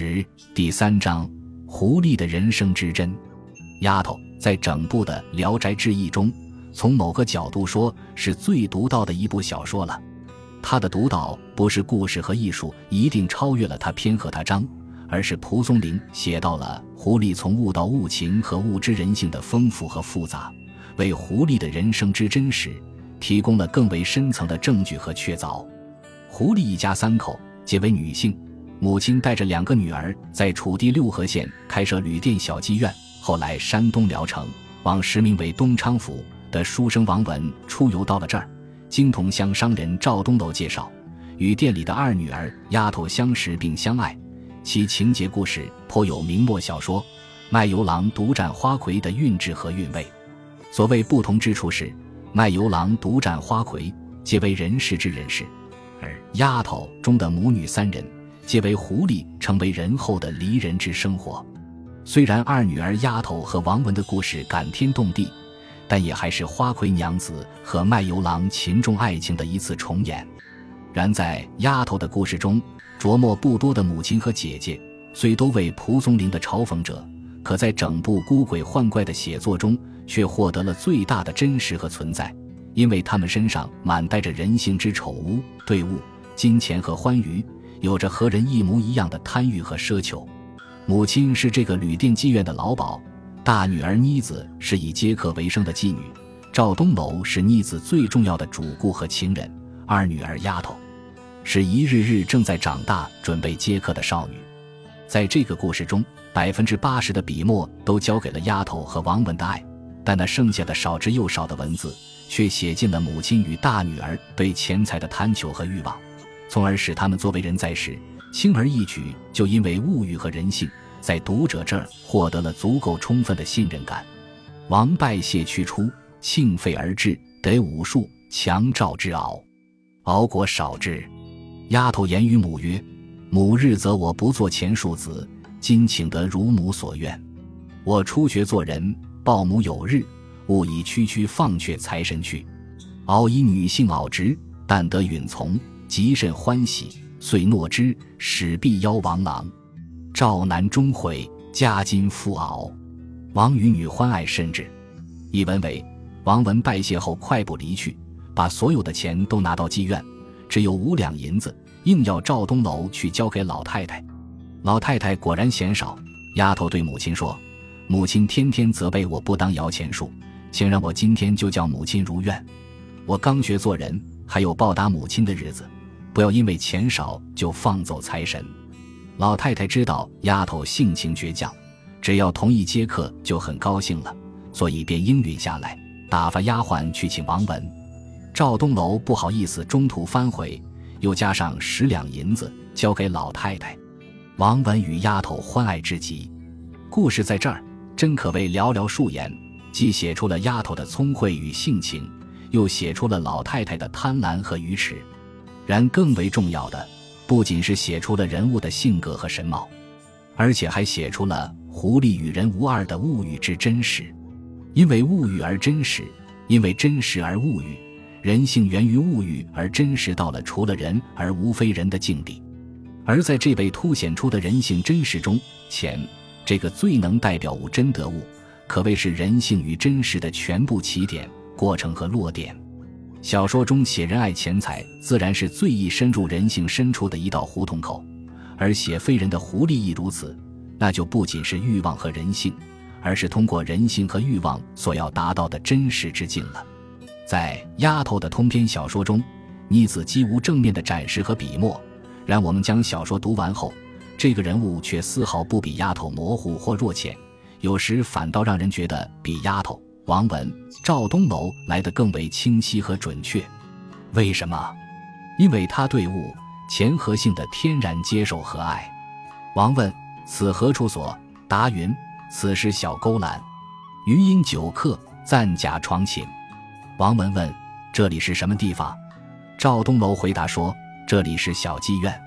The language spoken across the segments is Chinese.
十第三章：狐狸的人生之真。丫头在整部的《聊斋志异》中，从某个角度说，是最独到的一部小说了。他的独到不是故事和艺术一定超越了他篇和他章，而是蒲松龄写到了狐狸从悟到物情和物之人性的丰富和复杂，为狐狸的人生之真实提供了更为深层的证据和确凿。狐狸一家三口皆为女性。母亲带着两个女儿在楚地六合县开设旅店小妓院。后来，山东聊城往时名为东昌府的书生王文出游到了这儿，经同乡商人赵东楼介绍，与店里的二女儿丫头相识并相爱。其情节故事颇有明末小说《卖油郎独占花魁》的韵致和韵味。所谓不同之处是，卖油郎独占花魁，皆为人世之人士，而丫头中的母女三人。皆为狐狸成为人后的离人之生活。虽然二女儿丫头和王文的故事感天动地，但也还是花魁娘子和卖油郎情重爱情的一次重演。然在丫头的故事中，琢磨不多的母亲和姐姐，虽都为蒲松龄的嘲讽者，可在整部孤鬼幻怪的写作中，却获得了最大的真实和存在，因为他们身上满带着人性之丑恶、对物、金钱和欢愉。有着和人一模一样的贪欲和奢求，母亲是这个旅店妓院的老鸨，大女儿妮子是以接客为生的妓女，赵东楼是妮子最重要的主顾和情人，二女儿丫头是一日日正在长大准备接客的少女。在这个故事中，百分之八十的笔墨都交给了丫头和王文的爱，但那剩下的少之又少的文字，却写尽了母亲与大女儿对钱财的贪求和欲望。从而使他们作为人在世，轻而易举就因为物欲和人性，在读者这儿获得了足够充分的信任感。王拜谢驱出，庆废而至，得武术强赵之敖，敖国少之。丫头言于母曰：“母日则我不做前庶子，今请得如母所愿。我初学做人，报母有日，勿以区区放却财神去。敖以女性敖直，但得允从。”极甚欢喜，遂诺之，使必邀王郎。赵南终悔，家金复敖。王与女欢爱甚至。一文为王文拜谢后快步离去，把所有的钱都拿到妓院，只有五两银子，硬要赵东楼去交给老太太。老太太果然嫌少。丫头对母亲说：“母亲天天责备我不当摇钱树，请让我今天就叫母亲如愿。我刚学做人，还有报答母亲的日子。”不要因为钱少就放走财神。老太太知道丫头性情倔强，只要同意接客就很高兴了，所以便应允下来，打发丫鬟去请王文。赵东楼不好意思中途翻回，又加上十两银子交给老太太。王文与丫头欢爱至极。故事在这儿真可谓寥寥数言，既写出了丫头的聪慧与性情，又写出了老太太的贪婪和愚痴。然更为重要的，不仅是写出了人物的性格和神貌，而且还写出了狐狸与人无二的物欲之真实。因为物欲而真实，因为真实而物欲，人性源于物欲而真实到了除了人而无非人的境地。而在这被凸显出的人性真实中，钱这个最能代表物真得物，可谓是人性与真实的全部起点、过程和落点。小说中写人爱钱财，自然是最易深入人性深处的一道胡同口；而写非人的狐狸亦如此，那就不仅是欲望和人性，而是通过人性和欲望所要达到的真实之境了。在丫头的通篇小说中，妮子几无正面的展示和笔墨，然我们将小说读完后，这个人物却丝毫不比丫头模糊或弱浅，有时反倒让人觉得比丫头。王文、赵东楼来得更为清晰和准确，为什么？因为他对物钱和性的天然接受和爱。王问：“此何处所？”答云：“此是小勾栏，余因久客，暂假床寝。”王文问：“这里是什么地方？”赵东楼回答说：“这里是小妓院，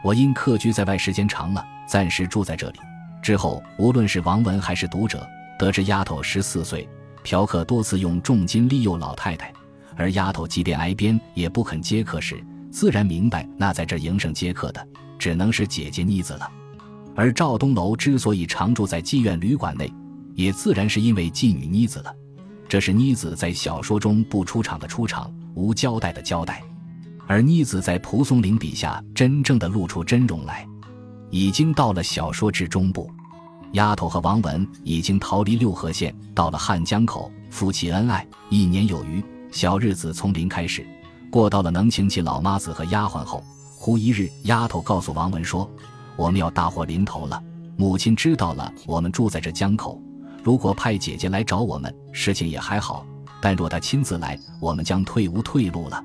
我因客居在外时间长了，暂时住在这里。之后，无论是王文还是读者，得知丫头十四岁。”嫖客多次用重金利诱老太太，而丫头即便挨鞭也不肯接客时，自然明白那在这营生接客的只能是姐姐妮子了。而赵东楼之所以常住在妓院旅馆内，也自然是因为妓女妮子了。这是妮子在小说中不出场的出场，无交代的交代。而妮子在蒲松龄笔下真正的露出真容来，已经到了小说之中部。丫头和王文已经逃离六合县，到了汉江口，夫妻恩爱一年有余，小日子从零开始，过到了能请起老妈子和丫鬟后。忽一日，丫头告诉王文说：“我们要大祸临头了，母亲知道了我们住在这江口，如果派姐姐来找我们，事情也还好；但若她亲自来，我们将退无退路了。”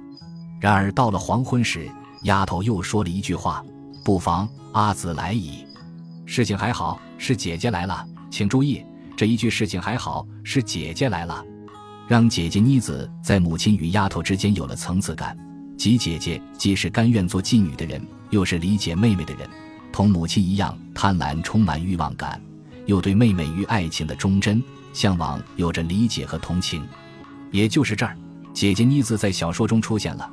然而到了黄昏时，丫头又说了一句话：“不妨，阿紫来矣。”事情还好，是姐姐来了，请注意这一句“事情还好，是姐姐来了”，让姐姐妮子在母亲与丫头之间有了层次感。即姐姐既是甘愿做妓女的人，又是理解妹妹的人，同母亲一样贪婪，充满欲望感，又对妹妹与爱情的忠贞向往有着理解和同情。也就是这儿，姐姐妮子在小说中出现了。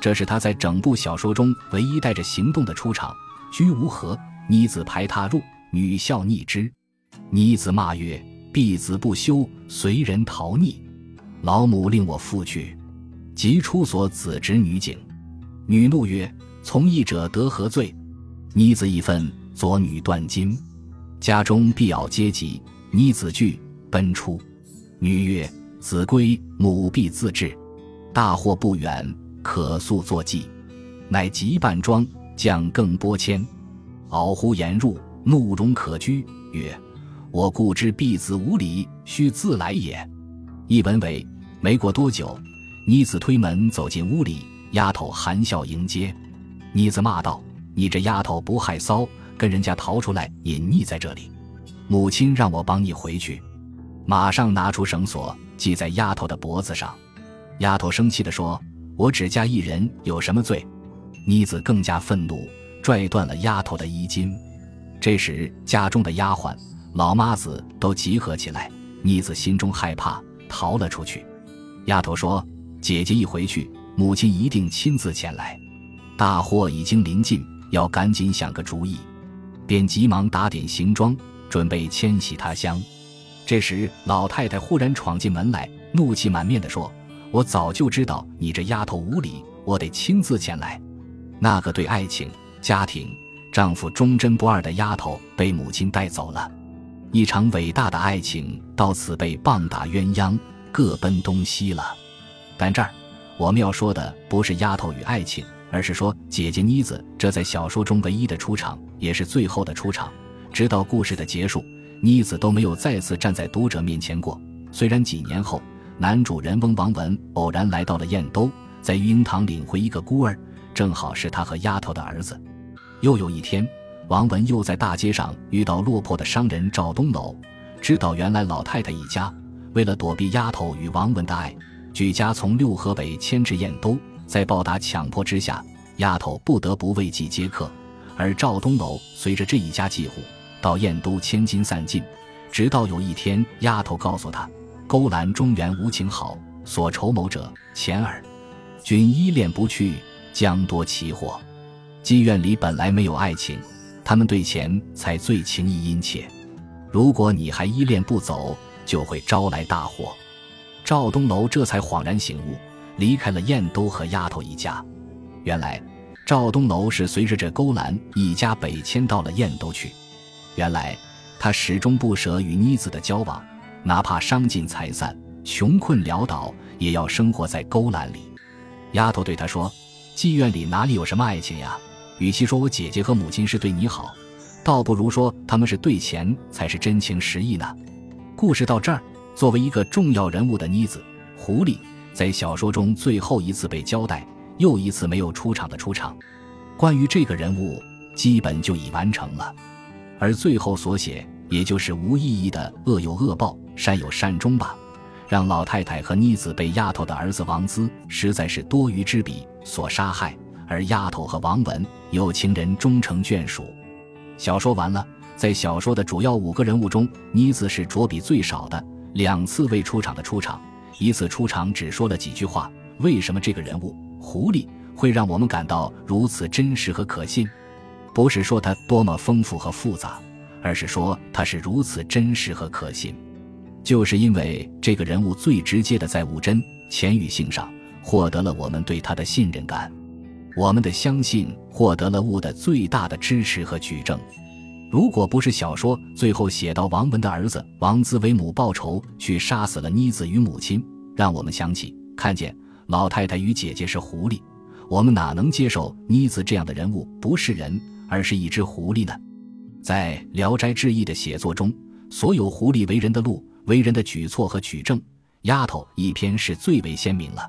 这是她在整部小说中唯一带着行动的出场。居无何，妮子排他入，女笑逆之。妮子骂曰：“婢子不休，随人逃匿。老母令我复去，即出所子侄女警。女怒曰：‘从义者得何罪？’妮子一愤，左女断金。家中必咬阶级。妮子惧，奔出。女曰：‘子归，母必自治。大祸不远。’可速作计，乃急扮装，将更拨迁。敖呼言入，怒容可掬，曰：“我故知婢子无礼，须自来也。”一文为：没过多久，妮子推门走进屋里，丫头含笑迎接。妮子骂道：“你这丫头不害臊，跟人家逃出来，隐匿在这里。母亲让我帮你回去。”马上拿出绳索系在丫头的脖子上。丫头生气地说。我只嫁一人，有什么罪？妮子更加愤怒，拽断了丫头的衣襟。这时，家中的丫鬟、老妈子都集合起来。妮子心中害怕，逃了出去。丫头说：“姐姐一回去，母亲一定亲自前来。大祸已经临近，要赶紧想个主意。”便急忙打点行装，准备迁徙他乡。这时，老太太忽然闯进门来，怒气满面地说。我早就知道你这丫头无礼，我得亲自前来。那个对爱情、家庭、丈夫忠贞不二的丫头被母亲带走了，一场伟大的爱情到此被棒打鸳鸯，各奔东西了。但这儿我们要说的不是丫头与爱情，而是说姐姐妮子这在小说中唯一的出场，也是最后的出场。直到故事的结束，妮子都没有再次站在读者面前过。虽然几年后。男主人翁王文偶然来到了燕都，在育婴堂领回一个孤儿，正好是他和丫头的儿子。又有一天，王文又在大街上遇到落魄的商人赵东楼，知道原来老太太一家为了躲避丫头与王文的爱，举家从六合北迁至燕都，在暴打强迫之下，丫头不得不为己接客，而赵东楼随着这一家几户到燕都千金散尽，直到有一天，丫头告诉他。勾栏中原无情好，所筹谋者钱耳。君依恋不去，将多其祸。妓院里本来没有爱情，他们对钱才最情意殷切。如果你还依恋不走，就会招来大祸。赵东楼这才恍然醒悟，离开了燕都和丫头一家。原来赵东楼是随着这勾栏一家北迁到了燕都去。原来他始终不舍与妮子的交往。哪怕伤尽财散、穷困潦倒，也要生活在勾栏里。丫头对他说：“妓院里哪里有什么爱情呀？与其说我姐姐和母亲是对你好，倒不如说他们是对钱才是真情实意呢。”故事到这儿，作为一个重要人物的妮子狐狸，在小说中最后一次被交代，又一次没有出场的出场。关于这个人物，基本就已完成了。而最后所写，也就是无意义的恶有恶报。善有善终吧，让老太太和妮子被丫头的儿子王资实在是多余之笔所杀害，而丫头和王文有情人终成眷属。小说完了，在小说的主要五个人物中，妮子是着笔最少的，两次未出场的出场，一次出场只说了几句话。为什么这个人物狐狸会让我们感到如此真实和可信？不是说它多么丰富和复杂，而是说它是如此真实和可信。就是因为这个人物最直接的在物真、钱与性上获得了我们对他的信任感，我们的相信获得了物的最大的支持和举证。如果不是小说最后写到王文的儿子王兹为母报仇去杀死了妮子与母亲，让我们想起看见老太太与姐姐是狐狸，我们哪能接受妮子这样的人物不是人，而是一只狐狸呢？在《聊斋志异》的写作中，所有狐狸为人的路、为人的举措和举证，丫头一篇是最为鲜明了。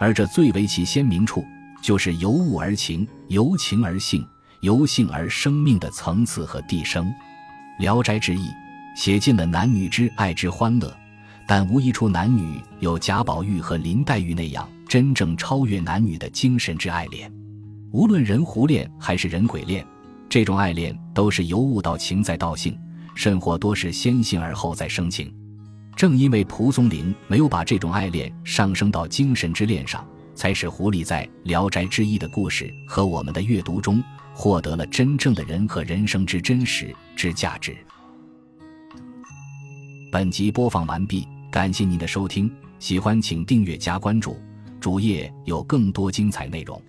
而这最为其鲜明处，就是由物而情，由情而性。由性而生命的层次和递升，《聊斋志异》写尽了男女之爱之欢乐，但无一处男女有贾宝玉和林黛玉那样真正超越男女的精神之爱恋。无论人狐恋还是人鬼恋，这种爱恋都是由物到情再到性，甚或多是先性而后再生情。正因为蒲松龄没有把这种爱恋上升到精神之恋上，才使狐狸在《聊斋志异》的故事和我们的阅读中。获得了真正的人和人生之真实之价值。本集播放完毕，感谢您的收听，喜欢请订阅加关注，主页有更多精彩内容。